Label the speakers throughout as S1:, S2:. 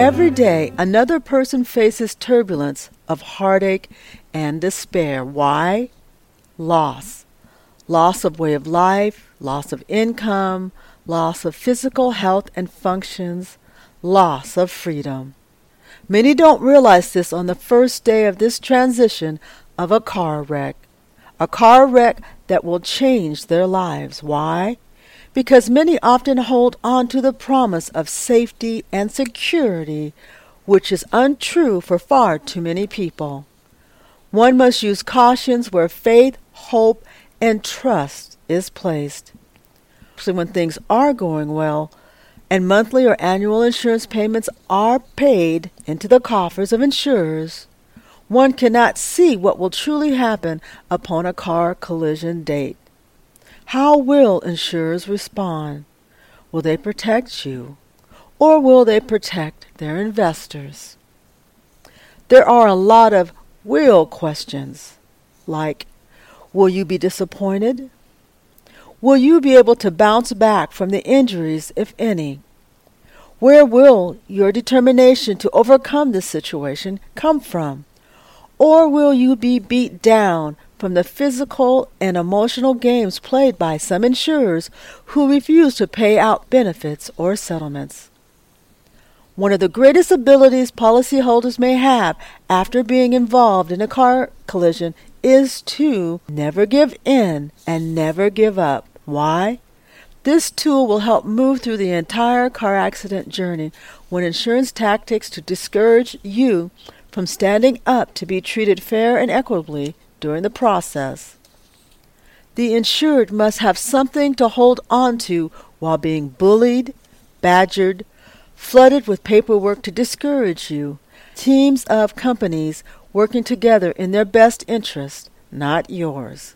S1: Every day, another person faces turbulence of heartache and despair. Why? Loss. Loss of way of life, loss of income, loss of physical health and functions, loss of freedom. Many don't realize this on the first day of this transition of a car wreck. A car wreck that will change their lives. Why? Because many often hold on to the promise of safety and security, which is untrue for far too many people. One must use cautions where faith, hope, and trust is placed. Especially when things are going well, and monthly or annual insurance payments are paid into the coffers of insurers, one cannot see what will truly happen upon a car collision date. How will insurers respond? Will they protect you? Or will they protect their investors? There are a lot of will questions, like Will you be disappointed? Will you be able to bounce back from the injuries, if any? Where will your determination to overcome this situation come from? Or will you be beat down from the physical and emotional games played by some insurers who refuse to pay out benefits or settlements? One of the greatest abilities policyholders may have after being involved in a car collision is to never give in and never give up. Why? This tool will help move through the entire car accident journey when insurance tactics to discourage you from standing up to be treated fair and equitably during the process. The insured must have something to hold on to while being bullied, badgered, flooded with paperwork to discourage you. Teams of companies working together in their best interest, not yours.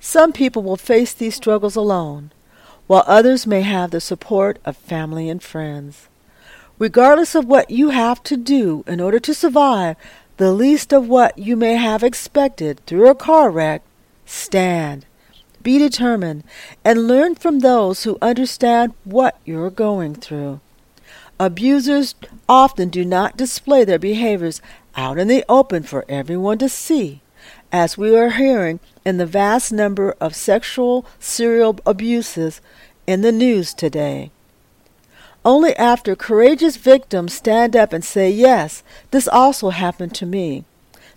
S1: Some people will face these struggles alone, while others may have the support of family and friends. Regardless of what you have to do in order to survive, the least of what you may have expected through a car wreck, stand. Be determined and learn from those who understand what you're going through. Abusers often do not display their behaviors out in the open for everyone to see, as we are hearing in the vast number of sexual serial abuses in the news today. Only after courageous victims stand up and say, Yes, this also happened to me,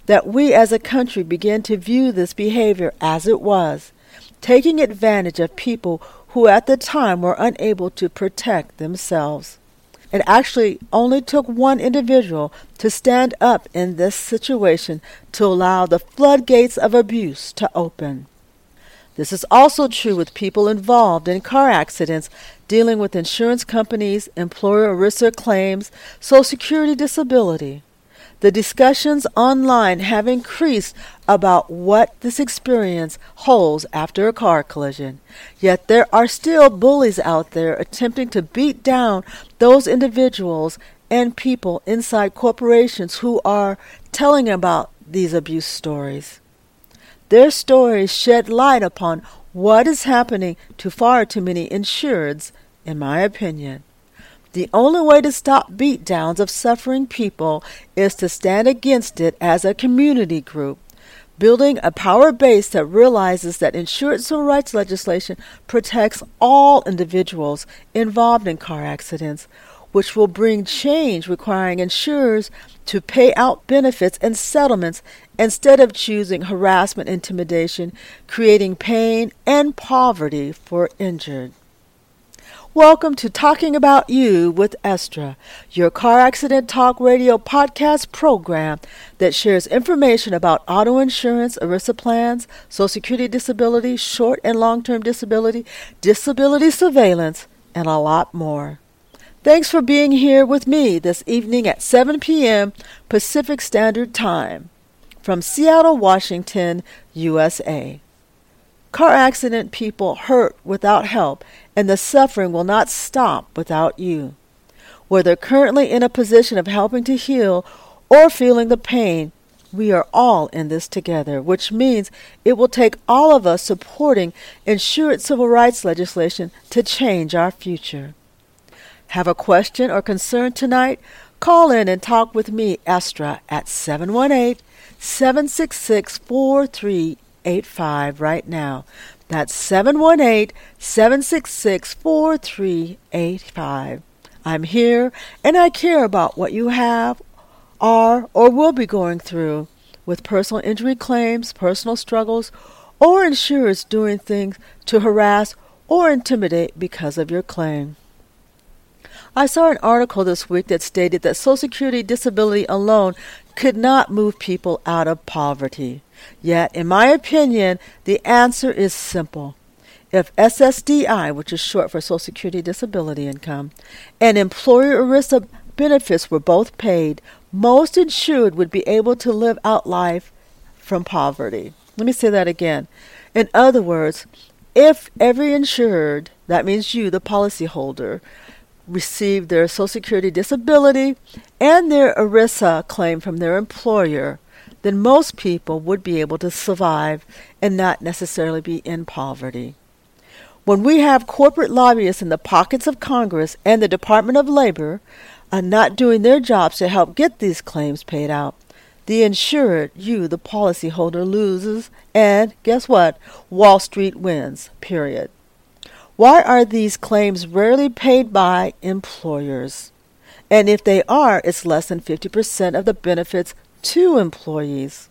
S1: that we as a country begin to view this behavior as it was, taking advantage of people who at the time were unable to protect themselves. It actually only took one individual to stand up in this situation to allow the floodgates of abuse to open. This is also true with people involved in car accidents dealing with insurance companies, employer ERISA claims, Social Security disability. The discussions online have increased about what this experience holds after a car collision. Yet there are still bullies out there attempting to beat down those individuals and people inside corporations who are telling about these abuse stories. Their stories shed light upon what is happening to far too many insureds, in my opinion. The only way to stop beatdowns of suffering people is to stand against it as a community group, building a power base that realizes that insurance civil rights legislation protects all individuals involved in car accidents, which will bring change requiring insurers to pay out benefits and settlements instead of choosing harassment, intimidation, creating pain and poverty for injured. Welcome to Talking About You with Estra, your car accident talk radio podcast program that shares information about auto insurance, ERISA plans, Social Security disability, short and long term disability, disability surveillance, and a lot more. Thanks for being here with me this evening at 7 p.m. Pacific Standard Time from Seattle, Washington, USA. Car accident people hurt without help, and the suffering will not stop without you. Whether currently in a position of helping to heal or feeling the pain, we are all in this together, which means it will take all of us supporting insured civil rights legislation to change our future. Have a question or concern tonight? Call in and talk with me, Estra, at 718 766 4385 right now. That's 718 766 4385. I'm here and I care about what you have, are, or will be going through with personal injury claims, personal struggles, or insurers doing things to harass or intimidate because of your claim. I saw an article this week that stated that Social Security disability alone could not move people out of poverty. Yet, in my opinion, the answer is simple. If SSDI, which is short for Social Security Disability Income, and employer ERISA benefits were both paid, most insured would be able to live out life from poverty. Let me say that again. In other words, if every insured, that means you, the policyholder, received their Social Security disability and their ERISA claim from their employer, then most people would be able to survive and not necessarily be in poverty. When we have corporate lobbyists in the pockets of Congress and the Department of Labor are not doing their jobs to help get these claims paid out, the insured, you, the policyholder, loses, and guess what? Wall Street wins, period. Why are these claims rarely paid by employers? And if they are, it's less than 50% of the benefits to employees.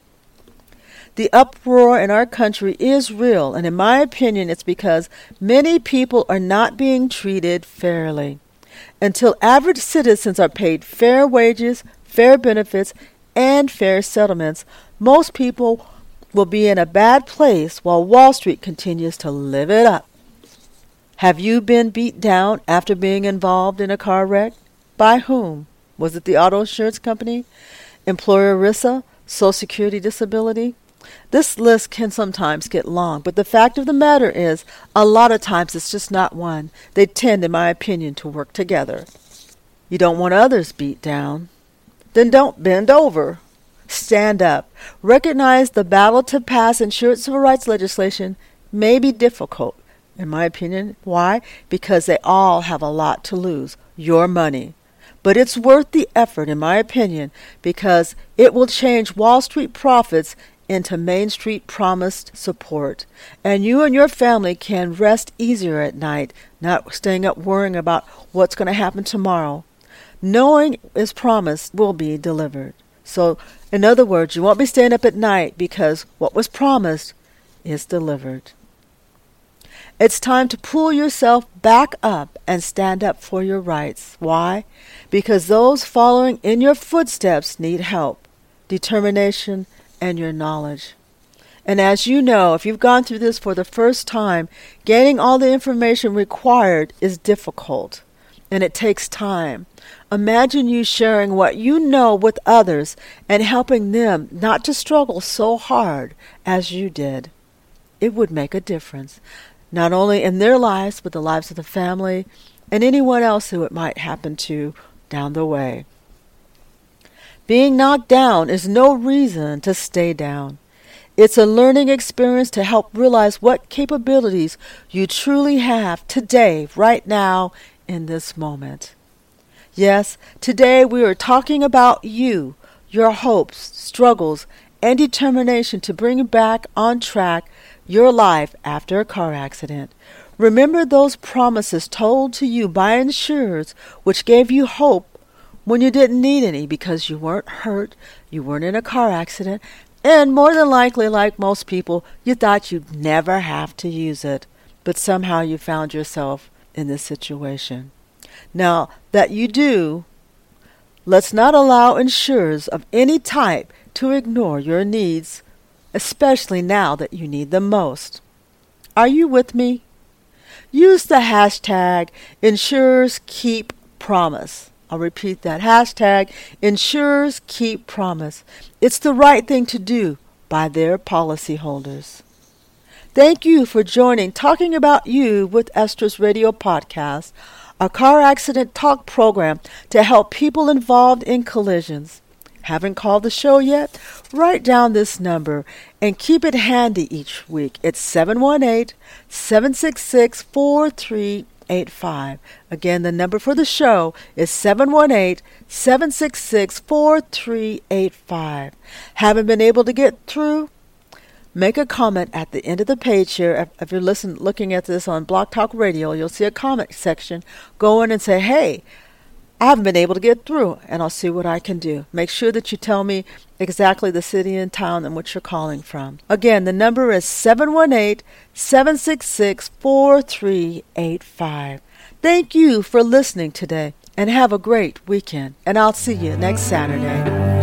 S1: The uproar in our country is real, and in my opinion, it's because many people are not being treated fairly. Until average citizens are paid fair wages, fair benefits, and fair settlements, most people will be in a bad place while Wall Street continues to live it up. Have you been beat down after being involved in a car wreck? By whom? Was it the auto insurance company? Employer ERISA? Social Security disability? This list can sometimes get long, but the fact of the matter is, a lot of times it's just not one. They tend, in my opinion, to work together. You don't want others beat down? Then don't bend over. Stand up. Recognize the battle to pass insurance civil rights legislation may be difficult, in my opinion. Why? Because they all have a lot to lose your money. But it's worth the effort, in my opinion, because it will change Wall Street profits into Main Street promised support. And you and your family can rest easier at night, not staying up worrying about what's going to happen tomorrow. Knowing is promised will be delivered. So, in other words, you won't be staying up at night because what was promised is delivered. It's time to pull yourself back up and stand up for your rights. Why? Because those following in your footsteps need help, determination, and your knowledge. And as you know, if you've gone through this for the first time, gaining all the information required is difficult and it takes time. Imagine you sharing what you know with others and helping them not to struggle so hard as you did. It would make a difference not only in their lives, but the lives of the family and anyone else who it might happen to down the way. Being knocked down is no reason to stay down. It's a learning experience to help realize what capabilities you truly have today, right now, in this moment. Yes, today we are talking about you, your hopes, struggles, and determination to bring you back on track your life after a car accident. Remember those promises told to you by insurers which gave you hope when you didn't need any because you weren't hurt, you weren't in a car accident, and more than likely, like most people, you thought you'd never have to use it, but somehow you found yourself in this situation. Now, that you do, let's not allow insurers of any type to ignore your needs especially now that you need them most. Are you with me? Use the hashtag Insurers Keep Promise. I'll repeat that hashtag Insurers Keep Promise. It's the right thing to do by their policyholders. Thank you for joining Talking About You with Estra's Radio Podcast, a car accident talk program to help people involved in collisions. Haven't called the show yet? Write down this number and keep it handy each week. It's 718 766 4385. 4385. Again, the number for the show is 718 766 4385. Haven't been able to get through? Make a comment at the end of the page here. If you're listening, looking at this on BlogTalkRadio, you'll see a comment section. Go in and say, hey, I haven't been able to get through, and I'll see what I can do. Make sure that you tell me exactly the city and town in which you're calling from. Again, the number is 718 766 4385. Thank you for listening today, and have a great weekend, and I'll see you next Saturday.